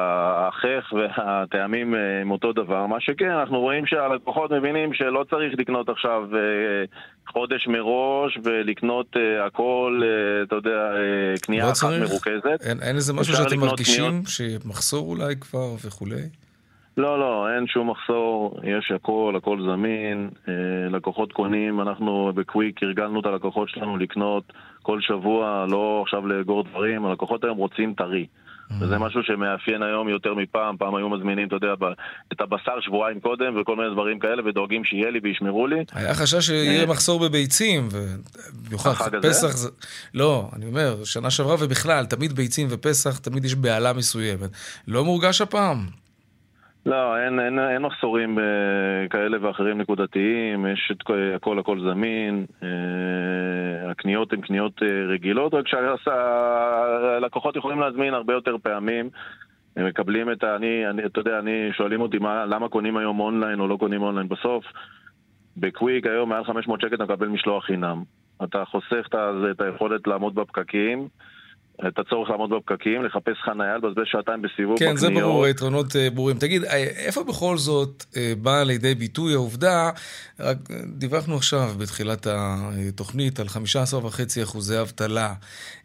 החך והטעמים אה, הם אותו דבר. מה שכן, אנחנו רואים שהלקוחות מבינים שלא צריך לקנות עכשיו אה, חודש מראש ולקנות הכל, אתה יודע, קנייה לא אחת מרוכזת. אין, אין איזה משהו שאתם מרגישים, קניות... שמחסור אולי כבר וכולי? לא, לא, אין שום מחסור, יש הכל, הכל זמין, לקוחות קונים, אנחנו בקוויק הרגלנו את הלקוחות שלנו לקנות כל שבוע, לא עכשיו לאגור דברים, הלקוחות היום רוצים טרי. Mm-hmm. וזה משהו שמאפיין היום יותר מפעם, פעם היו מזמינים, אתה יודע, את הבשר שבועיים קודם וכל מיני דברים כאלה, ודואגים שיהיה לי וישמרו לי. היה חשש שיהיה אה. מחסור בביצים, ובמיוחד פסח זה... לא, אני אומר, שנה שעברה ובכלל, תמיד ביצים ופסח, תמיד יש בהלה מסוימת. לא מורגש הפעם. לא, אין, אין, אין מחסורים אה, כאלה ואחרים נקודתיים, יש את כל- הכל הכל זמין, אה, הקניות הן קניות אה, רגילות, רק שהלקוחות יכולים להזמין הרבה יותר פעמים. הם מקבלים את ה... אני, אני, אתה יודע, אני, שואלים אותי מה, למה קונים היום אונליין או לא קונים אונליין. בסוף, בקוויק היום מעל 500 שקל אתה מקבל משלוח חינם. אתה חוסך את היכולת לעמוד בפקקים, את הצורך לעמוד בפקקים, לחפש חניה, לבזבז שעתיים בסיבוב כן, זה בקניות. ברור, יתרונות אה, ברורים. תגיד, אה, איפה בכל זאת אה, באה לידי ביטוי העובדה, רק אה, דיווחנו עכשיו בתחילת התוכנית על 15.5 אחוזי אבטלה.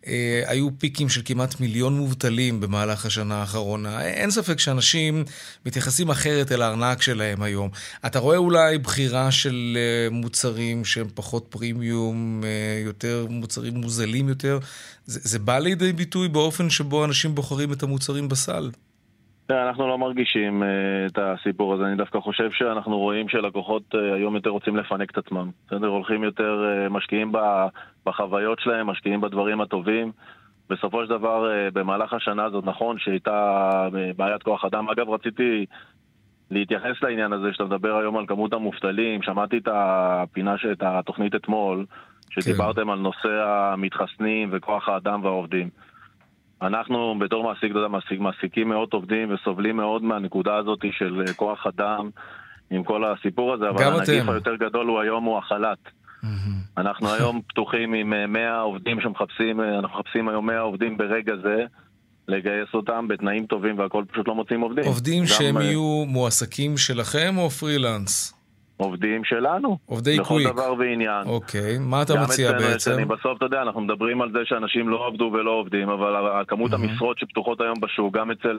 אה, היו פיקים של כמעט מיליון מובטלים במהלך השנה האחרונה. אה, אין ספק שאנשים מתייחסים אחרת אל הארנק שלהם היום. אתה רואה אולי בחירה של אה, מוצרים שהם פחות פרימיום, יותר מוצרים מוזלים יותר? זה, זה בא לידי ביטוי באופן שבו אנשים בוחרים את המוצרים בסל? תראה, אנחנו לא מרגישים uh, את הסיפור הזה, אני דווקא חושב שאנחנו רואים שלקוחות uh, היום יותר רוצים לפנק את עצמם. בסדר? הולכים יותר, uh, משקיעים בחוויות שלהם, משקיעים בדברים הטובים. בסופו של דבר, במהלך השנה הזאת, נכון שהייתה בעיית כוח אדם. אגב, רציתי להתייחס לעניין הזה, שאתה מדבר היום על כמות המובטלים. שמעתי את הפינה, את התוכנית אתמול, שדיברתם על נושא המתחסנים וכוח האדם והעובדים. אנחנו בתור מעסיק, אתה יודע, מעסיק, מעסיקים מאות עובדים וסובלים מאוד מהנקודה הזאת של אה, כוח אדם עם כל הסיפור הזה, אבל הנגיף אתם. היותר גדול הוא היום הוא החל"ת. אנחנו היום <laughs> פתוחים עם אה, 100 עובדים שמחפשים, אה, אנחנו מחפשים היום 100 עובדים ברגע זה, לגייס אותם בתנאים טובים והכל פשוט לא מוצאים עובדים. עובדים שהם אה, יהיו מועסקים שלכם או פרילנס? עובדים שלנו. עובדי לכל קוויק. דבר ועניין. אוקיי, מה אתה מציע בעצם? אצלנו, בסוף, אתה יודע, אנחנו מדברים על זה שאנשים לא עבדו ולא עובדים, אבל כמות המשרות שפתוחות היום בשוק, גם אצל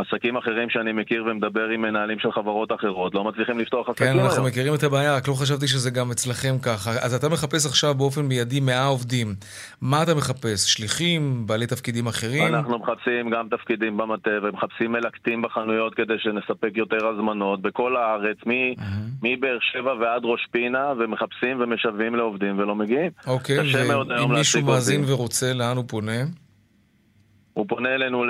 עסקים אחרים שאני מכיר ומדבר עם מנהלים של חברות אחרות, לא מצליחים לפתוח עסקים כן. אנחנו מכירים את הבעיה, רק לא חשבתי שזה גם אצלכם ככה. אז אתה מחפש עכשיו באופן מיידי 100 עובדים. מה אתה מחפש? שליחים? בעלי תפקידים אחרים? אנחנו מחפשים גם תפקידים במטה ומחפשים מלקטים בחנויות כדי שנספק יותר הזמנות בכל הארץ, מבאר שבע ועד ראש פינה, ומחפשים ומשוועים לעובדים ולא מגיעים. אוקיי, ואם מישהו מאזין. ורוצה, לאן הוא פונה? הוא פונה אלינו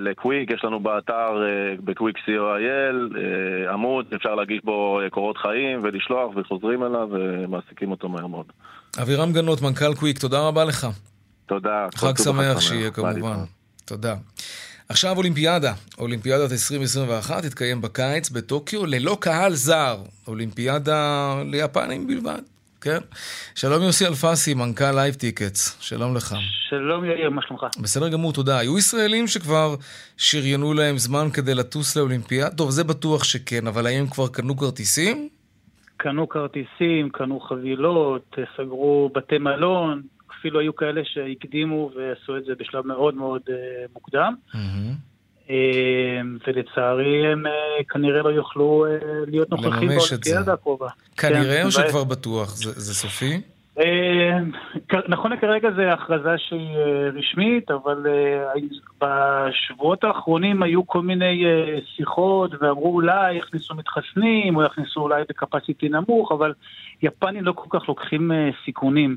לקוויק, יש לנו באתר אה, בקוויק co.il אה, עמוד, אפשר להגיש בו אה, קורות חיים ולשלוח וחוזרים אליו ומעסיקים אותו מהר מאוד. אבירם גנות, מנכ"ל קוויק, תודה רבה לך. תודה. חג שמח שיהיה כמובן. תודה. עכשיו אולימפיאדה. אולימפיאדת 2021 תתקיים בקיץ בטוקיו ללא קהל זר. אולימפיאדה ליפנים בלבד, כן? שלום יוסי אלפסי, מנכ"ל Live Tickets. שלום לך. שלום יאיר, מה שלומך? בסדר גמור, תודה. היו ישראלים שכבר שריינו להם זמן כדי לטוס לאולימפיאדה? טוב, זה בטוח שכן, אבל האם כבר קנו כרטיסים? קנו כרטיסים, קנו חבילות, סגרו בתי מלון, אפילו היו כאלה שהקדימו ועשו את זה בשלב מאוד מאוד אה, מוקדם. אה, ולצערי הם אה, כנראה לא יוכלו אה, להיות נוכחים. באולימפיאדה הקרובה. כנראה כן, או שכבר בטוח? זה זה סופי? כ- נכון לכרגע זה הכרזה שהיא אה, רשמית, אבל בשבועות האחרונים היו כל מיני שיחות ואמרו אולי יכניסו מתחסנים או יכניסו אולי בקפסיטי נמוך, אבל יפנים לא כל כך לוקחים סיכונים.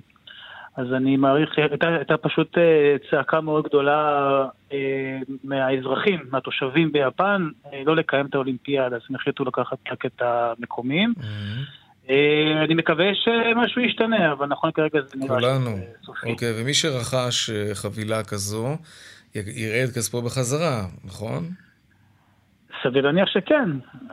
אז אני מעריך, הייתה, הייתה פשוט אה, צעקה מאוד גדולה אה, מהאזרחים, מהתושבים ביפן, אה, לא לקיים את האולימפיאדה, אז הם החליטו לקחת רק את המקומיים. אה, אני מקווה שמשהו ישתנה, אבל נכון כרגע זה נראה כולנו. סופי. אוקיי, ומי שרכש חבילה כזו, יראה את כספו בחזרה, נכון? סביר להניח שכן.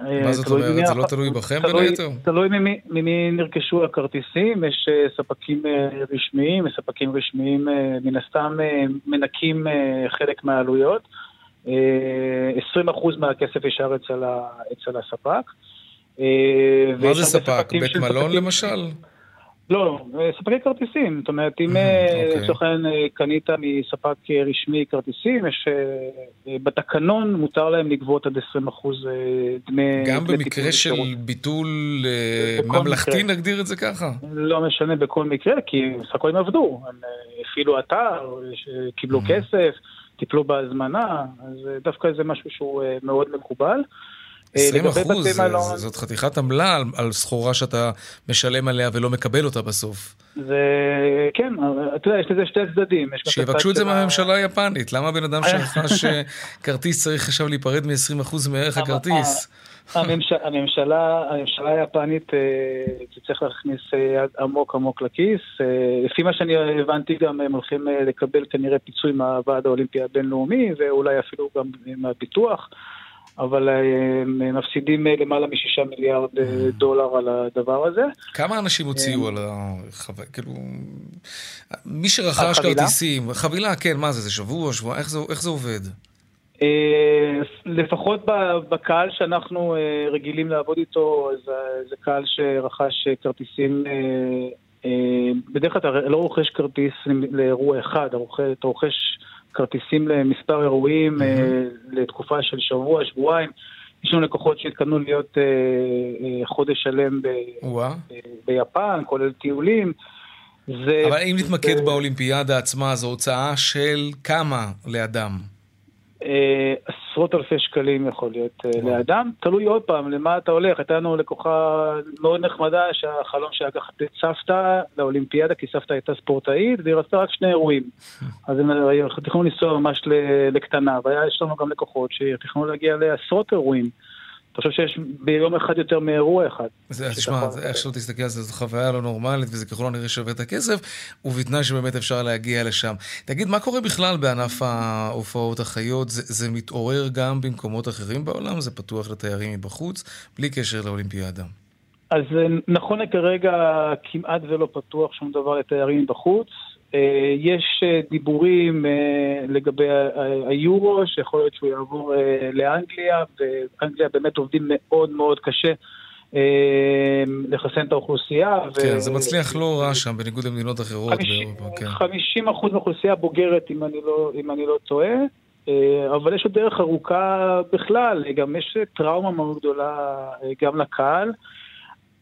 אה, מה זאת תלוי אומרת? זה לא תלוי בכם בין היתר? תלוי ממי- נרכשו הכרטיסים, יש אה, ספקים אה, רשמיים, וספקים רשמיים אה, מן הסתם אה, מנקים אה, חלק מהעלויות. אה, 20% מהכסף יישאר אצל הספק. אה, מה זה ספק? ספקים בית מלון ספקים- למשל? לא, אה, ספקי כרטיסים. זאת אומרת, אם אה, אוקיי. לצורך העניין אה, קנית מספק רשמי כרטיסים, יש בתקנון מותר להם לגבות עד 20% אה, דמי... גם במקרה של. ביטול ממלכתי. נגדיר את זה ככה? לא משנה בכל מקרה, כי בסך הכל הם עבדו. הם הפעילו אתר, קיבלו כסף, טיפלו בהזמנה, אז דווקא זה משהו שהוא מאוד מקובל. 20 אחוז, זאת חתיכת עמלה על, על סחורה שאתה משלם עליה ולא מקבל אותה בסוף. זה, כן, אתה יודע, יש לזה שתי צדדים. שיבקשו את זה מהממשלה היפנית, למה בן אדם <laughs> שרכש כרטיס צריך עכשיו להיפרד מ-20 אחוז מערך הכרטיס? הממשלה, הממשלה היפנית צריך להכניס יד עמוק עמוק לכיס. לפי מה שאני הבנתי גם הם הולכים לקבל כנראה פיצוי מהוועד האולימפי הבינלאומי ואולי אפילו גם מהביטוח. אבל הם מפסידים למעלה משישה מיליארד דולר על הדבר הזה. כמה אנשים הוציאו על החוויה? כאילו, מי שרכש כרטיסים, חבילה, כן, מה זה, זה שבוע, שבוע, איך זה עובד? לפחות בקהל שאנחנו רגילים לעבוד איתו, זה קהל שרכש כרטיסים, בדרך כלל אתה לא רוכש כרטיס לאירוע אחד, אתה רוכש כרטיסים למספר אירועים לתקופה של שבוע, שבועיים. יש לנו לקוחות שהתכוונו להיות חודש שלם ביפן, כולל טיולים. אבל אם נתמקד באולימפיאדה עצמה, זו הוצאה של כמה לאדם? עשרות אלפי שקלים יכול להיות לאדם. תלוי עוד פעם, למה אתה הולך. הייתה לנו לקוחה מאוד נחמדה שהחלום שהיה לקחת את סבתא לאולימפיאדה, כי סבתא הייתה ספורטאית, והיא רצתה רק שני אירועים. <laughs> אז הם תכננו לנסוע ממש לקטנה, ויש לנו גם לקוחות שתכננו להגיע לעשרות אירועים. חושב שיש ביום אחד יותר מאירוע אחד. זה, תשמע, איך שלא תסתכל על זה, זו חוויה לא נורמלית, וזה ככל הנראה שווה את הכסף, ובתנאי שבאמת אפשר להגיע לשם. תגיד, מה קורה בכלל בענף ההופעות החיות? זה, זה מתעורר גם במקומות אחרים בעולם? זה פתוח לתיירים מבחוץ, בלי קשר לאולימפיאדה. אז נכון לכרגע כמעט ולא פתוח שום דבר לתיירים בחוץ. יש דיבורים לגבי היורו, שיכול להיות שהוא יעבור לאנגליה, ואנגליה באמת עובדים מאוד מאוד קשה. לחסן את האוכלוסייה. כן, ו... זה מצליח לא רע שם, בניגוד למדינות אחרות 50, באירופה, כן. 50 אחוז מהאוכלוסייה בוגרת, אם אני, לא, אם אני לא טועה, אבל יש עוד דרך ארוכה בכלל, גם יש טראומה מאוד גדולה גם לקהל.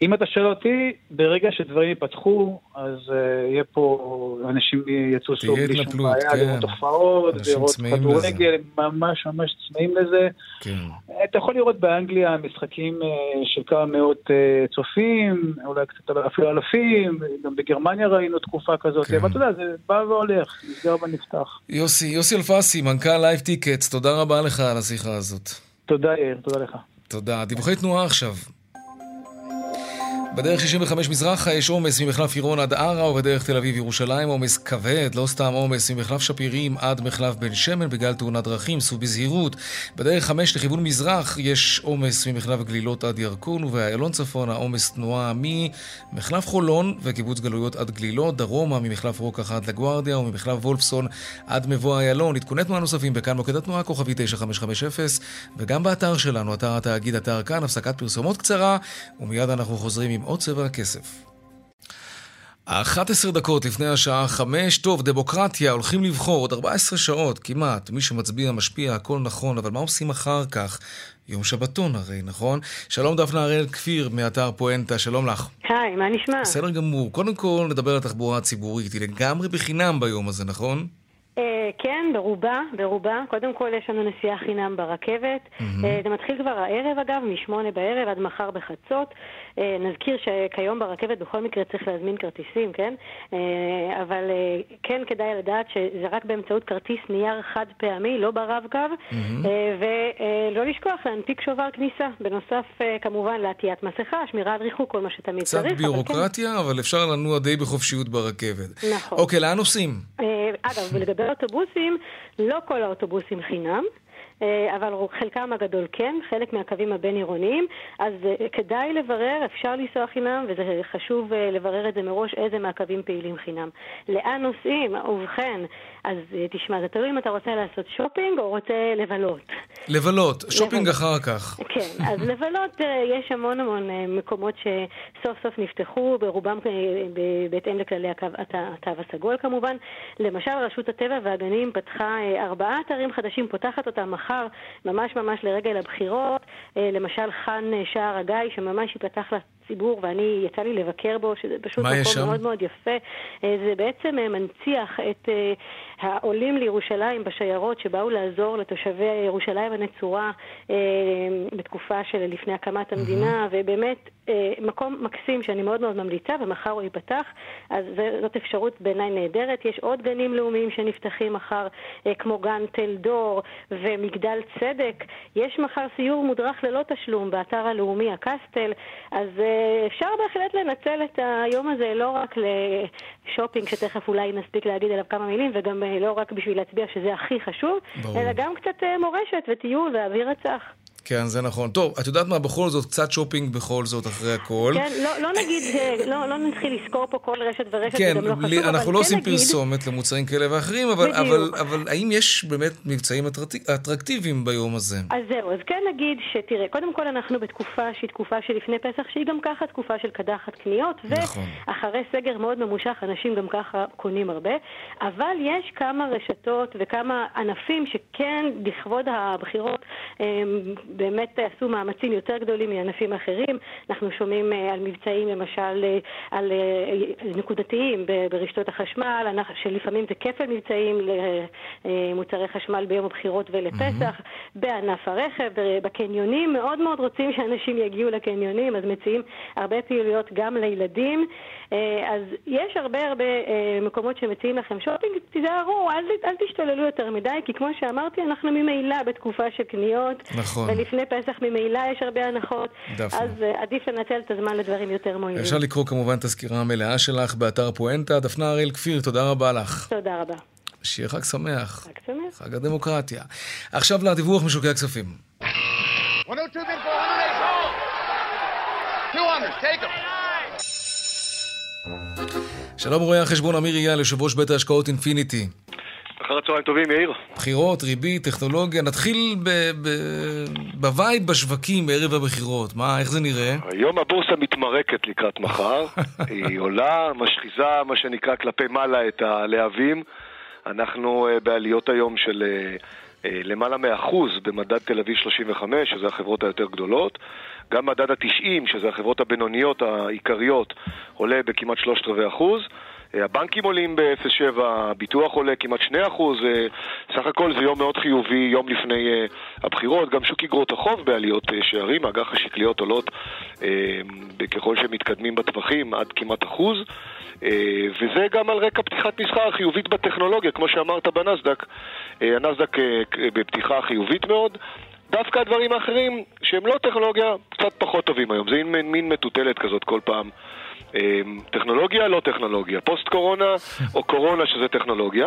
אם אתה שואל אותי, ברגע שדברים ייפתחו, אז uh, יהיה פה, אנשים יצאו סוף בלי שום בעיה, כן. לראות הופעות, לראות כדורגל, ממש ממש צמאים לזה. כן. אתה יכול לראות באנגליה משחקים אה, של כמה מאות אה, צופים, אולי קצת אפילו אלפים, גם בגרמניה ראינו תקופה כזאת, כן. אבל אתה יודע, זה בא והולך, נסגר ונפתח. יוסי, יוסי אלפסי, מנכ"ל Live Tickets, תודה רבה לך על השיחה הזאת. תודה יאיר, תודה לך. תודה. דיווחי תנועה עכשיו. בדרך 65 מזרחה יש עומס ממחלף עירון עד ערה ובדרך תל אביב ירושלים עומס כבד, לא סתם עומס ממחלף שפירים עד מחלף בן שמן בגלל תאונת דרכים, סעו בזהירות. בדרך 5 לכיוון מזרח יש עומס ממחלף גלילות עד ירקון ובאיילון צפון העומס תנועה ממחלף חולון וקיבוץ גלויות עד גלילות, דרומה ממחלף רוקח עד לגוארדיה וממחלף וולפסון עד מבוא איילון. עדכוני תנועה נוספים בכאן מוקד התנועה כוכבי 9550 וגם באתר שלנו, אתר התאגיד, אתר כאן, הפסקת פרסומות קצרה ומיד אנחנו חוזרים עם עוד צבע הכסף. 11 דקות לפני השעה 5, טוב, דמוקרטיה, הולכים לבחור עוד 14 שעות כמעט, מי שמצביע משפיע, הכל נכון, אבל מה עושים אחר כך? יום שבתון הרי, נכון? שלום דפנה הראל כפיר מאתר פואנטה, שלום לך. היי, מה נשמע? בסדר גמור. קודם כל נדבר על התחבורה הציבורית, היא לגמרי בחינם ביום הזה, נכון? כן, ברובה, ברובה. קודם כל יש לנו נסיעה חינם ברכבת. זה מתחיל כבר הערב אגב, משמונה בערב עד מחר בחצות. נזכיר שכיום ברכבת בכל מקרה צריך להזמין כרטיסים, כן? אבל כן כדאי לדעת שזה רק באמצעות כרטיס נייר חד פעמי, לא ברב-קו, ולא לשכוח להנפיק שובר כניסה. בנוסף, כמובן, לעטיית מסכה, שמירה על ריחוק, כל מה שתמיד צריך. קצת ביורוקרטיה, אבל, כן. אבל אפשר לנוע די בחופשיות ברכבת. נכון. אוקיי, לאן נוסעים? אגב, ולגבי אוטובוסים, לא כל האוטובוסים חינם. אבל חלקם הגדול כן, חלק מהקווים הבין-עירוניים, אז כדאי לברר, אפשר לנסוע חינם, וזה חשוב לברר את זה מראש, איזה מהקווים פעילים חינם. לאן נוסעים? ובכן, אז תשמע, זה תלוי אם אתה רוצה לעשות שופינג או רוצה לבלות. לבלות, שופינג אחר כך. <laughs> כן, אז לבלות, יש המון המון מקומות שסוף סוף נפתחו, ברובם בהתאם לכללי התו הסגול כמובן. למשל, רשות הטבע והגנים פתחה ארבעה אתרים חדשים, פותחת אותם מחר, ממש ממש לרגל הבחירות, למשל חאן שער הגיא, שממש ייפתח ציבור, ואני, יצא לי לבקר בו, שזה פשוט מקום מאוד מאוד יפה. זה בעצם מנציח את העולים לירושלים בשיירות שבאו לעזור לתושבי ירושלים הנצורה בתקופה של לפני הקמת המדינה, ובאמת מקום מקסים שאני מאוד מאוד ממליצה, ומחר הוא ייפתח, אז זאת אפשרות בעיניי נהדרת. יש עוד גנים לאומיים שנפתחים מחר, כמו גן תל דור ומגדל צדק. יש מחר סיור מודרך ללא תשלום באתר הלאומי הקסטל, אז אפשר בהחלט לנצל את היום הזה לא רק לשופינג, שתכף אולי נספיק להגיד עליו כמה מילים, וגם לא רק בשביל להצביע שזה הכי חשוב, ברור. אלא גם קצת מורשת וטיול ואוויר הצח. כן, זה נכון. טוב, את יודעת מה, בכל זאת, קצת שופינג בכל זאת אחרי הכל. כן, לא, לא נגיד, לא, לא נתחיל לזכור פה כל רשת ורשת, כן, זה גם לא חשוב, לי, אבל אנחנו לא כן עושים נגיד... פרסומת למוצרים כאלה ואחרים, אבל, אבל, אבל האם יש באמת מבצעים אטרקטיביים ביום הזה? אז זהו, אז כן נגיד שתראה, קודם כל אנחנו בתקופה שהיא תקופה שלפני פסח, שהיא גם ככה תקופה של קדחת קניות, נכון. ואחרי סגר מאוד ממושך, אנשים גם ככה קונים הרבה, אבל יש כמה רשתות וכמה ענפים שכן, לכבוד הבחירות, באמת עשו מאמצים יותר גדולים מענפים אחרים. אנחנו שומעים על מבצעים למשל על נקודתיים ברשתות החשמל, שלפעמים זה כפל מבצעים למוצרי חשמל ביום הבחירות ולפסח, mm-hmm. בענף הרכב, בקניונים, מאוד מאוד רוצים שאנשים יגיעו לקניונים, אז מציעים הרבה פעילויות גם לילדים. אז יש הרבה הרבה מקומות שמציעים לכם שופינג, תיזהרו, אל, אל תשתוללו יותר מדי, כי כמו שאמרתי, אנחנו ממילא בתקופה של קניות, נכון. ולפני פסח ממילא יש הרבה הנחות, דפנה. אז עדיף לנצל את הזמן לדברים יותר מועילים. אפשר לקרוא כמובן את הסקירה המלאה שלך באתר פואנטה. דפנה הראל כפיר, תודה רבה לך. תודה רבה. שיהיה חג שמח. חג שמח. חג הדמוקרטיה. עכשיו לדיווח משוקי הכספים. 102 200, take them. שלום רואה החשבון אמיר אייל, יושב ראש בית ההשקעות אינפיניטי. אחר הצהריים טובים, יאיר. בחירות, ריבית, טכנולוגיה, נתחיל ב vibe בשווקים בערב הבחירות. מה, איך זה נראה? היום הבורסה מתמרקת לקראת מחר. <laughs> היא עולה, משחיזה, מה שנקרא, כלפי מעלה את הלהבים. אנחנו בעליות היום של למעלה מאחוז במדד תל אביב 35, שזה החברות היותר גדולות. גם מדד ה-90, שזה החברות הבינוניות העיקריות, עולה בכמעט שלושת רבעי אחוז. הבנקים עולים ב-0.7, הביטוח עולה כמעט 2%, סך הכל זה יום מאוד חיובי, יום לפני הבחירות, גם שוק אגרות החוב בעליות שערים, אג"ח השקליות עולות ככל שמתקדמים בטווחים עד כמעט אחוז, וזה גם על רקע פתיחת מסחר חיובית בטכנולוגיה, כמו שאמרת בנסדק, הנסדק בפתיחה חיובית מאוד. דווקא הדברים האחרים, שהם לא טכנולוגיה, קצת פחות טובים היום. זה מין, מין מטוטלת כזאת כל פעם. טכנולוגיה, לא טכנולוגיה. פוסט קורונה או קורונה שזה טכנולוגיה.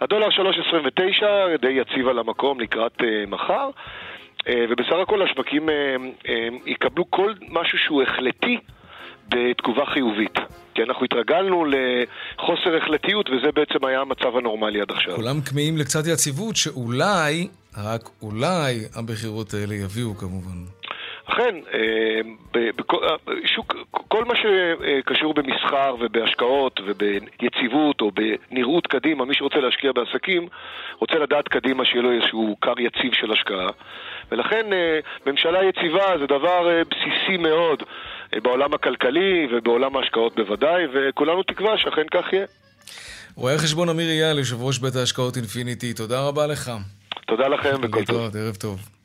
הדולר 3.29 די יציב על המקום לקראת uh, מחר. Uh, ובסך הכל השווקים uh, יקבלו כל משהו שהוא החלטי בתגובה חיובית. כי אנחנו התרגלנו לחוסר החלטיות, וזה בעצם היה המצב הנורמלי עד עכשיו. כולם כמהים לקצת יציבות, שאולי, רק אולי, הבחירות האלה יביאו כמובן. אכן, שוק, כל מה שקשור במסחר ובהשקעות וביציבות או בנראות קדימה, מי שרוצה להשקיע בעסקים, רוצה לדעת קדימה שיהיה לו איזשהו כר יציב של השקעה. ולכן ממשלה יציבה זה דבר בסיסי מאוד בעולם הכלכלי ובעולם ההשקעות בוודאי, וכולנו תקווה שאכן כך יהיה. רואה חשבון אמיר אייל, יושב ראש בית ההשקעות אינפיניטי, תודה רבה לך. תודה לכם וכל טוב. ערב טוב.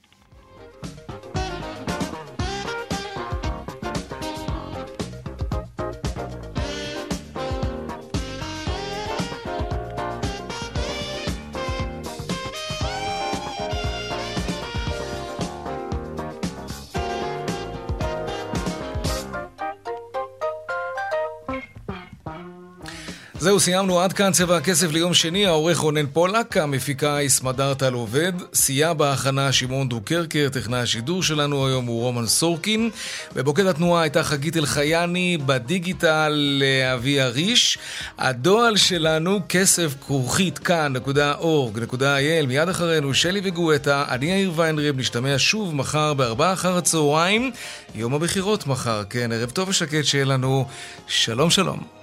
זהו, סיימנו. עד כאן צבע הכסף ליום שני, העורך רונן פולק, המפיקה היא סמדארטל עובד, סייע בהכנה שמעון דוקרקר, טכנאי השידור שלנו היום הוא רומן סורקין, בבוקד התנועה הייתה חגית אלחייני, בדיגיטל אבי אריש, הדואל שלנו כסף כרוכית כאן.org.il, מיד אחרינו שלי וגואטה, אני יאיר ויינרב, נשתמע שוב מחר בארבעה אחר הצהריים, יום הבחירות מחר, כן, ערב טוב ושקט שיהיה לנו, שלום שלום.